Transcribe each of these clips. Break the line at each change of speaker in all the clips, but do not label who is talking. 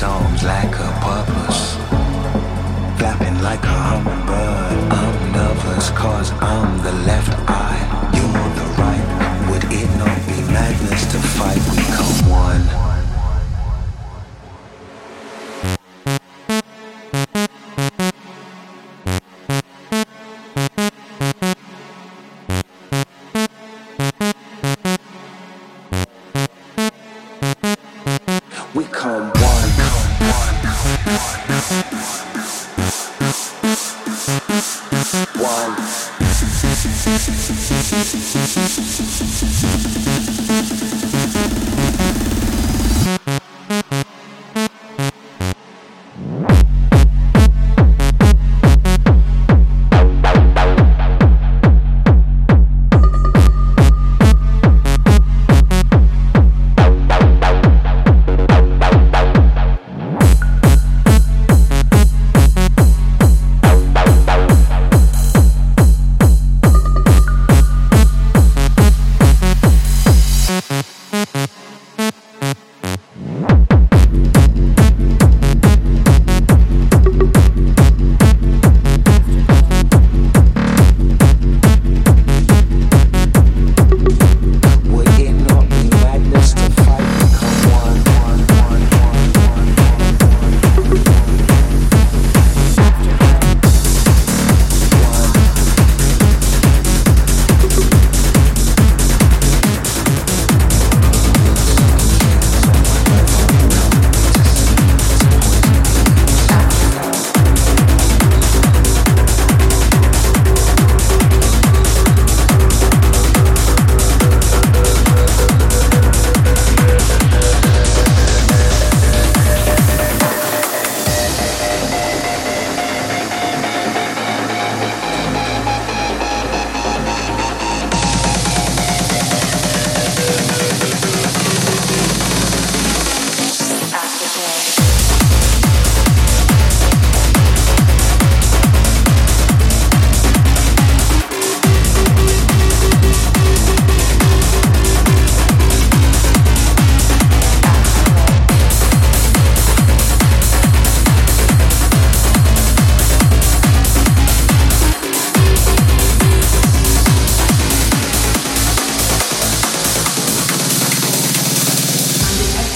songs like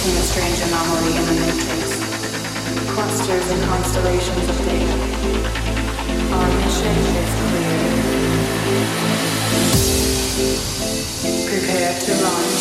witnessing a strange anomaly in the matrix. Clusters and constellations of data. Our mission is clear. Prepare to launch.